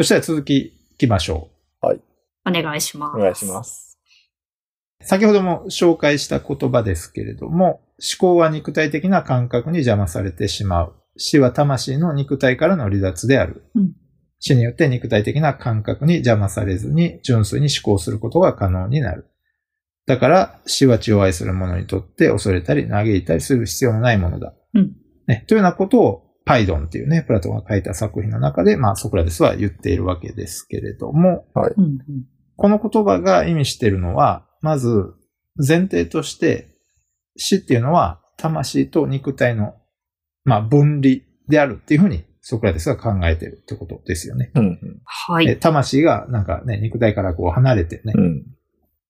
そしたら続きいきましょお願いします。お願いします。う。先ほども紹介した言葉ですけれども、思考は肉体的な感覚に邪魔されてしまう。死は魂の肉体からの離脱である。うん死によって肉体的な感覚に邪魔されずに純粋に思考することが可能になる。だから死は血を愛する者にとって恐れたり嘆いたりする必要のないものだ。うんね、というようなことをパイドンっていうね、プラトンが書いた作品の中で、まあソクラテスは言っているわけですけれども、うんうんこの言葉が意味しているのは、まず前提として死っていうのは魂と肉体の、まあ、分離であるっていうふうにソクラテスが考えているってことですよね。うんうん。えはい。魂がなんかね、肉体からこう離れてね、うん。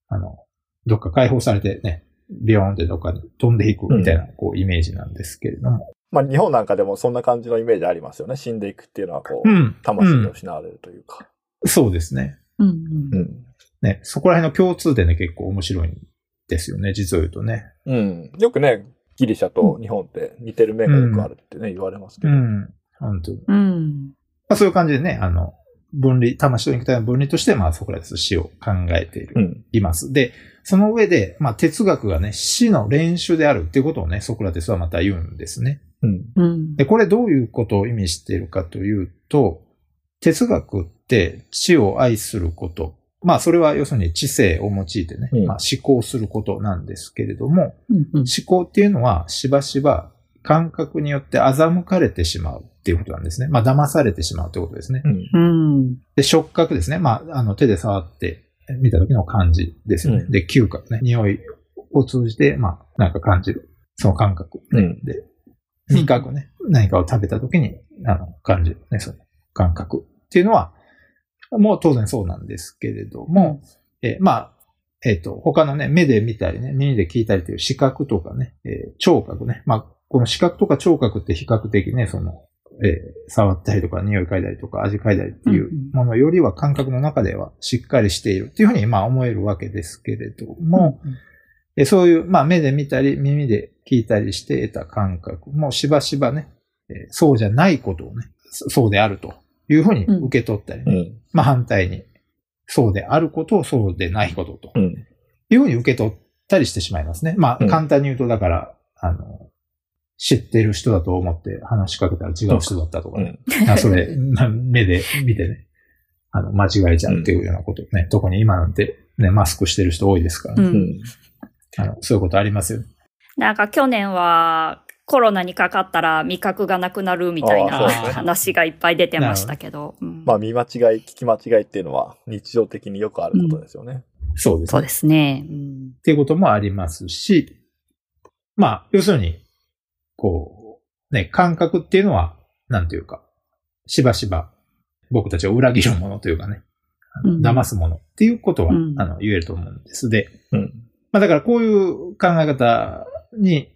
あの、どっか解放されてね、ビヨーンってどっかに飛んでいくみたいなこうイメージなんですけれども。まあ日本なんかでもそんな感じのイメージありますよね。死んでいくっていうのはこう、うん。魂うんを失われるというか。そうですね。うんうんうん。ね、そこら辺の共通点で結構面白いんですよね、実を言うとね。うん。よくね、ギリシャと日本って似てる面がよくあるってね、言われますけど。うん。本当に。うん。まあ、そういう感じでね、あの、分離、魂と肉体の分離として、まあ、ソクラテス死を考えている、うん。います。で、その上で、まあ、哲学がね、死の練習であるっていうことをね、ソクラテスはまた言うんですね。うん。うん。で、これどういうことを意味しているかというと、哲学って知を愛すること。まあ、それは要するに知性を用いてね、うんまあ、思考することなんですけれども、うんうん思考っていうのはしばしば感覚によって欺かれてしまうっていうことなんですね。まあ、騙されてしまうということですね。うん。うん。で、触覚ですね。まあ、あの、手で触って見た時の感じですよね。うんで、嗅覚ね。匂いを通じて、まあ、なんか感じる。その感覚。うん。で、味覚ね。何かを食べた時に、あの、感じるね。その感覚っていうのは、もう当然そうなんですけれども、えーまあ、えっ、と、他のね、目で見たりね、耳で聞いたりという視覚とかね、えー聴覚ね。まあ、この視覚とか聴覚って比較的ね、その、えー触ったりとか、匂い嗅いだりとか、味嗅いだりっていうものよりは感覚の中ではしっかりしているっていうふうに、まあ思えるわけですけれども、えそういう、まあ目で見たり、耳で聞いたりして得た感覚もしばしばね、えーそうじゃないことをね、そそうであるというふうに受け取ったりね、うん。まあ反対に、そうであることをそうでないこととうん。いうふうに受け取ったりしてしまいますね。まうんあ簡単に言うと、だから、あの、知ってる人だと思って話しかけたら違う人だったとかね。あそれ、ま あ目で見てね、あの、間違えちゃうっていうようなことね、特に今なんてね、マスクしてる人多いですからね、う。うんん。あのそういうことありますよ。なんか去年はコロナにかかったら味覚がなくなるみたいな話がいっぱい出てましたけど。うんまあ見間違い、聞き間違いっていうのは日常的によくあることですよね。そうですね。そうですね。うんっていうこともありますし、まあ、要するに、こう、ね、感覚っていうのは、なんていうか、しばしば僕たちを裏切るものというかね、騙すものっていうことは、うんあの、言えると思うんです。で、うん。まあだからこういう考え方に、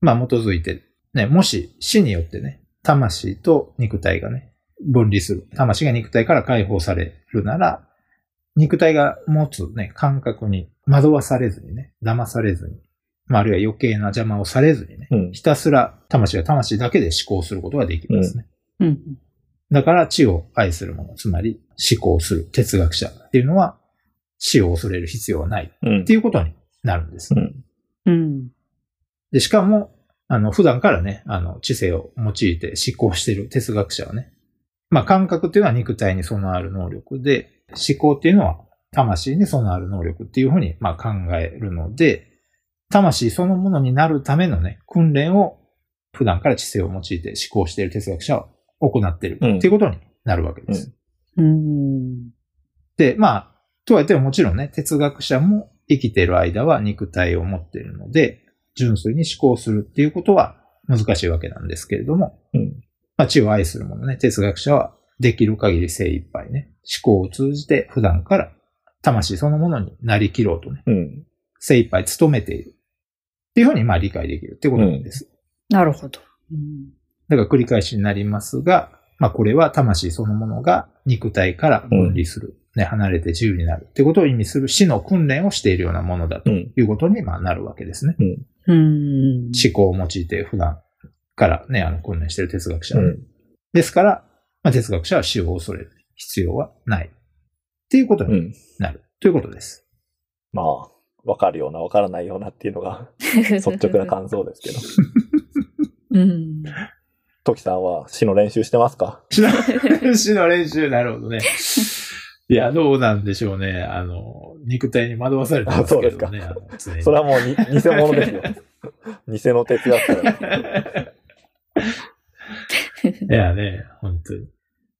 まあ基づいて、ね、もし死によってね、魂と肉体がね、分離する。魂が肉体から解放されるなら、肉体が持つね、感覚に惑わされずにね、騙されずに、まああるいは余計な邪魔をされずにね、うん。ひたすら魂が魂だけで思考することができますね。うんだから知を愛する者、つまり思考する哲学者っていうのは死を恐れる必要はないうんっていうことになるんです。うん。うん。で、しかも、あの、普段からね、あの、知性を用いて思考している哲学者はね、まあ、感覚っていうのは肉体に備わる能力で、思考っていうのは魂に備わる能力っていうふうに、まあ、考えるので、魂そのものになるためのね、訓練を普段から知性を用いて思考している哲学者は行っているうん。っていうことになるわけです。うん。で、まあ、とは言ってももちろんね、哲学者も生きている間は肉体を持っているので、純粋に思考するっていうことは難しいわけなんですけれども、うん。まあ、知を愛する者ね、哲学者はできる限り精一杯ね、思考を通じて普段から魂そのものになりきろうとね、うん。精一杯努めているっていうふうにまあ理解できるってことなんです。なるほど。うんだから繰り返しになりますが、まあこれは魂そのものが肉体から分離する、ね、離れて自由になるってことを意味する死の訓練をしているようなものだとうん。いうことにまあなるわけですね。うん思考を用いて普段からね、あの訓練している哲学者うん。ですから、まあ、哲学者は死を恐れる必要はない。っていうことにうん。なる。ということです。まあ、わかるような、わからないようなっていうのが 率直な感想ですけど。うん。トキさんは詩の練習してますか？詩の詩の練習、なるほどね。いや、どうなんでしょうね。あの、肉体に惑わされてますけどね。あの常にそれはもうに 偽物ですよ。偽の哲学者 いやね、本当に。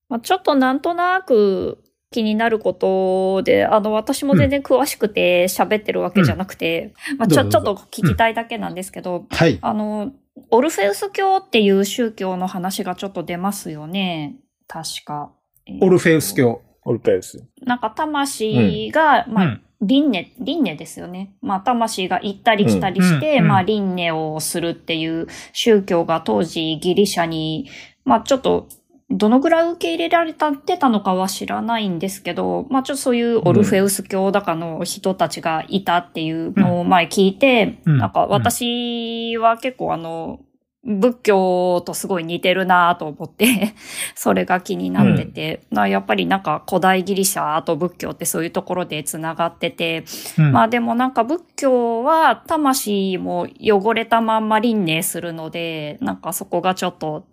まあ、ちょっとなんとなく気になることで、あの、私も全然詳しくて喋ってるわけじゃなくて、まあ、ちょ、ちょっと聞きたいだけなんですけど、はい。あの、オルフェウス教っていう宗教の話がちょっと出ますよね。確か。えーオルフェウス教。オルペウス。なんか魂が、まあ、うん。輪廻、輪廻ですよね。まあ、魂が行ったり来たりして、うん。うん。まあ、輪廻をするっていう宗教が当時ギリシャに、まあ、ちょっと、どのぐらい受け入れられたってたのかは知らないんですけど、まあ、ちょっとそういうオルフェウス教だかの人たちがいたっていうのを前聞いて、うん。なんか私は結構あの、仏教とすごい似てるなと思って、それが気になってて、なやっぱりなんか古代ギリシャと仏教ってそういうところで繋がってて、うん。まあでもなんか仏教は魂も汚れたまんま輪廻するので、なんかそこがちょっと、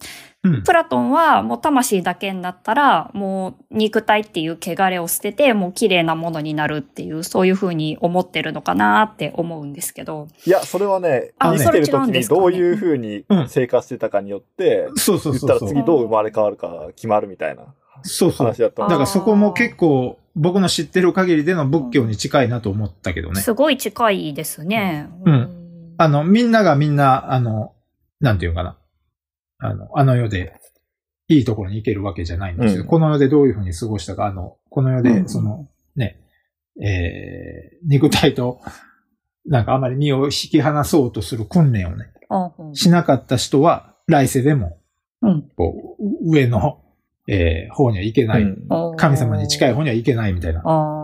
うんプラトンはもう魂だけになったら、もう肉体っていう汚れを捨てて、もう綺麗なものになるっていう、そういうふうに思ってるのかなって思うんですけど。いや、それはね、あ生きてる時にどういうふうに生活してたかによって、そうそう言ったらそうそう。次どう生まれ変わるか決まるみたいなそうそう。話だったんでだからそこも結構僕の知ってる限りでの仏教に近いなと思ったけどね。すごい近いですね。うんあの、みんながみんな、あの、なんていうかな。あの、あの世で、いいところに行けるわけじゃないんですよ。うん。この世でどういうふうに過ごしたか、あの、この世で、うん。その、ね、えー、肉体と、なんかあまり身を引き離そうとする訓練をね、うん。しなかった人は、来世でも、うん。こう、上の、えー、方には行けない。うん。神様に近い方には行けないみたいな。あ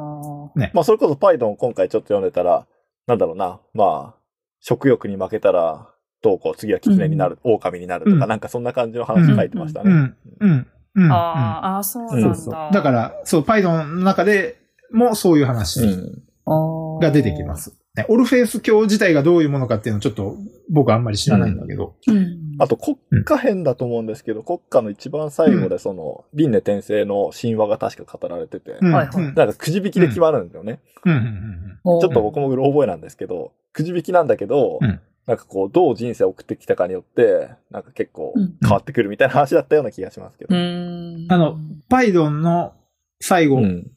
ー。まあ、それこそパイドン今回ちょっと読んでたら、なんだろうな、まあ、食欲に負けたら、どうこう、次は狐になる、狼になるとか、うん。なんかそんな感じの話書いてましたね。うん、うん、うん。あーあー、そうなんだ。そうそう。だから、そう、パイドンの中でもそういう話うん。が出てきま。す。ね、オルフェウス教自体がどういうものかっていうのをちょっと僕はあんまり知らないんだけど。うん。あと国家編だと思うんですけど、国家の一番最後でその、輪廻転生の神話が確か語られてて、うん。はいはい。うんなんかくじ引きで決まるんだよね。うん。うん。おー。ちょっと僕もうろ覚えなんですけど、くじ引きなんだけど、うんなんかこう、どう人生を送ってきたかによって、なんか結構うん変わってくるみたいな話だったような気がしますけど。うんあのパイドンの最後うん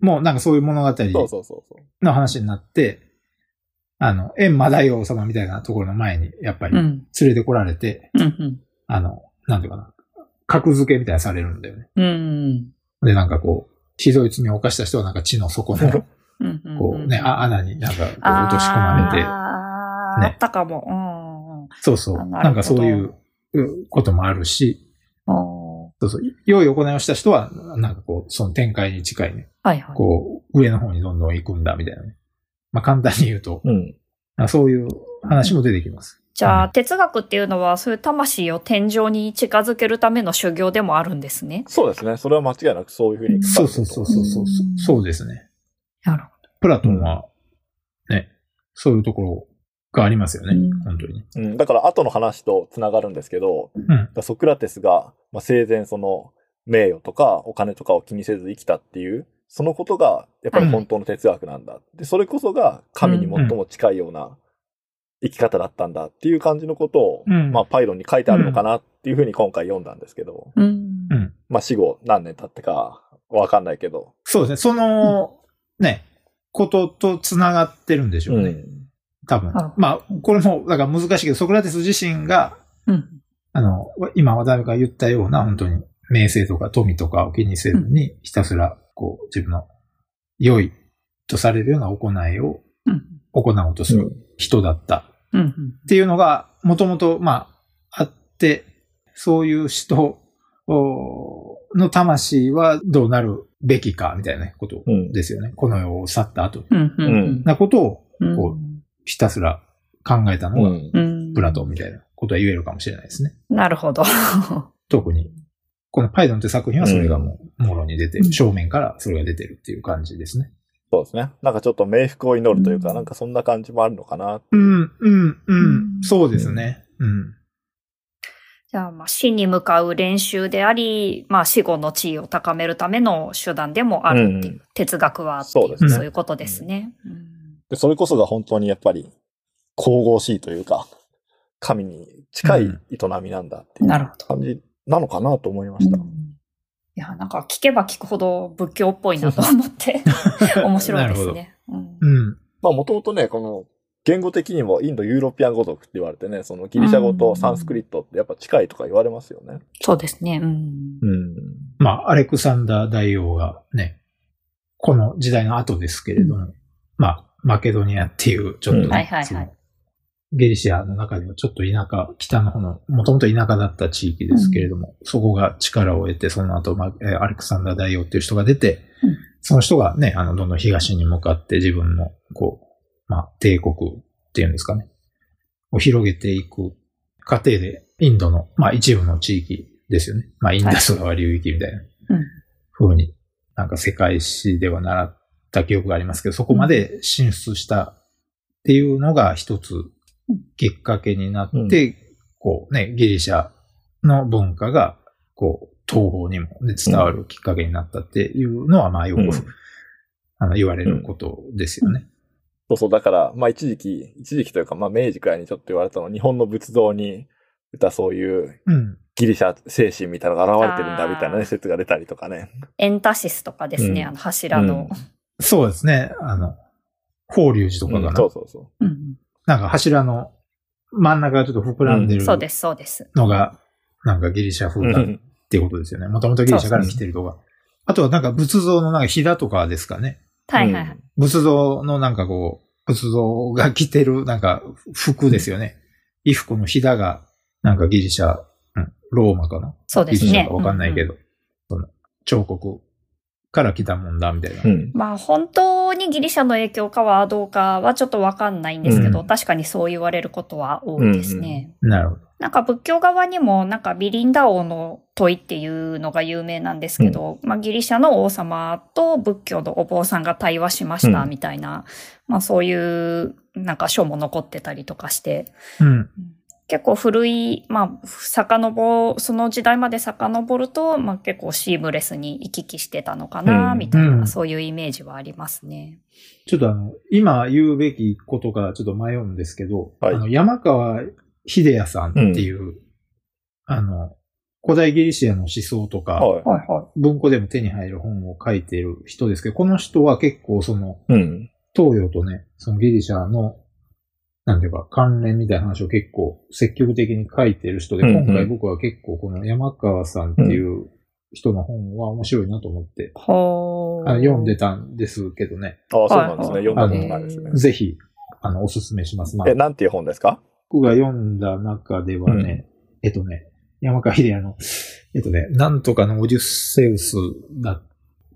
もなんかそういう物語そうそうそうそう。の話になって、あの、エンマ大王様みたいなところの前にやっぱり連うん。れてこられて、うん。あの、なんていうかな、格付けみたいなのされるんだよね。うん。で、なんかこう、ひどい罪を犯した人はなんか地の底の、うん。こうね、あ穴になんか落とし込まれて、ねあったかも。そうそう。あなんかそういううこともあるし、うん。おそうそう。良い行いをした人は、なんかこう、その展開に近いね、はいはい。こう、上の方にどんどん行くんだ、みたいなね。まあ簡単に言うと、うん。あそういう話も出てきます。じゃあ、哲学っていうのは、そういう魂を天井に近づけるための修行でもあるんですね。そうですね。それは間違いなくそういうふうにそうそうそうそうそう。そうですね。なるほプラトンは、ね、そういうところがありますよね。うん本当にね。うん、だから後の話とつながるんですけど、うん。ソクラテスが、まあ、生前その名誉とかお金とかを気にせず生きたっていう、そのことがやっぱり本当の哲学なんだ。で、それこそが神に最も近いような生き方だったんだっていう感じのことを、うんまあパイロンに書いてあるのかなっていうふうに今回読んだんですけど。まあ死後何年経ってかわかんないけど、そうですね。その、ね、ことと繋がってるんでしょうね。うん多分。まあ、これも、だから難しいけど、ソクラテス自身が、うん。あの、今渡辺が言ったような、本当に、名声とか富とかを気にせずに、ひたすら、こう、自分の良いとされるような行いをうん。行おうとする人だったうん。っていうのが、もともと、まあ、あって、そういう人おの魂はどうなるべきか、みたいなねことうんですよね。この世を去った後。なことを、うん。こひたすら考えたのが。プラトンみたいなことは言えるかもしれないですね。なるほど。特に、このパイドンって作品はそれがもう、もろに出てる、うん正面からそれが出てるっていう感じですね。そうですね。なんかちょっと冥福を祈るというか、なんかそんな感じもあるのかな。うん、うん、ううんん。そうですね。うん。じゃあ、まあ、死に向かう練習であり、まあ、死後の地位を高めるための手段でもあるっていう、うん哲学はっていうそうですねそういうことですね。うんで、それこそが本当にやっぱり、神々しいというか、神に近い営みなんだっていう感じなのかなと思いました。いや、なんか聞けば聞くほど仏教っぽいなと思って、面白いですね。うんうん。まあもともとね、この言語的にもインド・ユーロピアン語族って言われてね、そのギリシャ語とサンスクリットってやっぱ近いとか言われますよね。そうですね。うんうん。まあ、アレクサンダー大王がね、この時代の後ですけれども、まあ、マケドニアっていう、ちょっとはいはいはい。ゲリシアの中ではちょっと田舎、北の方の、もともと田舎だった地域ですけれども、そこが力を得て、その後、まアレクサンダー大王っていう人が出て、うん。その人がね、あの、どんどん東に向かって自分の、こう、まあ、帝国っていうんですかね、を広げていく過程で、インドの、まあ、一部の地域ですよね。まあ、インダス川流域みたいな、うん。風に、なんか世界史では習った記憶がありますけど、そこまで進出したっていうのが一つきっかけになって、こうね、ギリシャの文化が、こう、東方にも、ね、伝わるきっかけになったっていうのは、まあよく、うんあの言われることですよね。そうそう、だから、まあ一時期、一時期というか、まあ明治くらいにちょっと言われたのは、日本の仏像に、歌そういううん。ギリシャ精神みたいなのが現れてるんだみたいなね、説が出たりとかね。エンタシスとかですね、うんあの柱の。そうですね。あの、法隆寺とかがな、そうそうそうんなんか柱の真ん中がちょっと膨らんでるそうです、そうです。のが、なんかギリシャう。風だっていうことですよね。もともとギリシャから来てるとか。あとはなんか仏像のなんかひだとかですかね。はいはいはい。仏像のなんかこう、仏像が着てるなんか服ですよね。衣服のひだがなんかギリシャ、うん、ローマかなそうですねギリシャか。わかんないけど、その彫刻から来たもんだみたいな。うん。まあ本当にギリシャの影響かはどうかはちょっとわかんないんですけど、うん確かにそう言われることは多いですね。なるほど。なんか仏教側にもなんかビリンダ王の問いっていうのが有名なんですけど、まあギリシャの王様と仏教のお坊さんが対話しましたうんみたいな、まあそういうなんか書も残ってたりとかして、うん。結構古い、まあ、遡、その時代まで遡ると、まあ結構シームレスに行き来してたのかな、うんみたいな、うんそういうイメージはありますね。ちょっとあの、今言うべきことがちょっと迷うんですけど、はいあの、山川秀也さんっていう、あの、古代ギリシアの思想とか、はい。はいは文庫でも手に入る本を書いている人ですけど、この人は結構その、うん。東洋とね、そのギリシャの、なんていうか、関連みたいな話を結構積極的に書いてる人で、うんうん今回僕は結構この山川さんっていう人の本は面白いなと思って、い。はあの読んでたんですけどね、ああ、そうなんですね。はい読んだことないですね。ぜひ、あの、おすすめします。まあえ、、なんていう本ですか？僕が読んだ中ではね、えっとね、山川秀也の、えっとね、なんとかのオデュッセウスだっ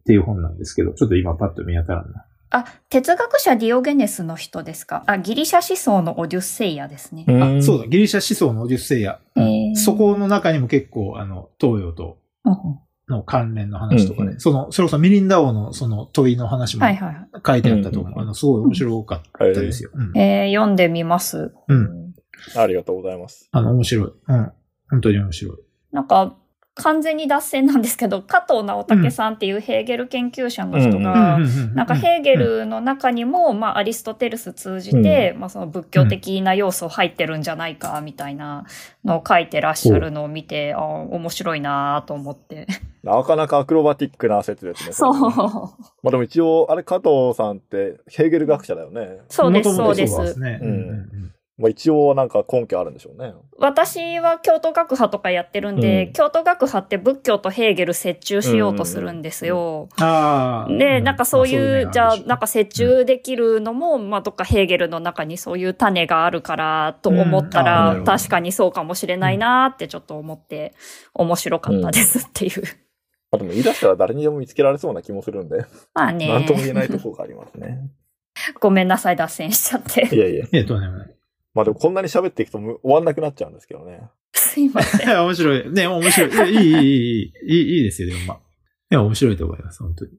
ていう本なんですけど、ちょっと今パッと見当たらんな。あ、哲学者ディオゲネスの人ですか？あ、ギリシャ思想のオデュッセイアですね。あ、そうだ。だ、ギリシャ思想のオデュッセイア。えーそこの中にも結構、あの、東洋との関連の話とかね、その、それこそミリンダ王のその問いの話も。書いてあったと思う。あの、すごい面白かったですよ。うん。えー読んでみます。うんありがとうございます。あの、面白い。うん。本当に面白い。なんか、完全に脱線なんですけど、加藤直武さんっていうヘーゲル研究者の人が、なんかヘーゲルの中にも、まあアリストテレス通じて、まあその仏教的な要素入ってるんじゃないか、みたいなのを書いてらっしゃるのを見て、ああ、面白いなと思って。なかなかアクロバティックな説ですね。そう。まあでも一応、あれ、加藤さんってヘーゲル学者だよね。そうです、そうで。そうですうんまあ一応なんか根拠あるんでしょうね。私は京都学派とかやってるんで、うん京都学派って仏教とヘーゲル折衷しようとするんですよ。ああ。で、なんかそういう、じゃあ、なんか折中衷できるのも、まあ、どっかヘーゲルの中にそういう種があるからと思ったら、確かにそうかもしれないなってちょっと思って、面白かったですっていう。あでも言い出したら誰にでも見つけられそうな気もするんで、まあねなんとも言えないところがありますね。ごめんなさい、脱線しちゃって。いやいや。えっとね、まあでもこんなに喋っていくとむ終わんなくなっちゃうんですけどね。すいません。いや、面白い。ね、面白い。いい、いい、いい、いい、いいですよ、でもまあ。いや、面白いと思います、本当に。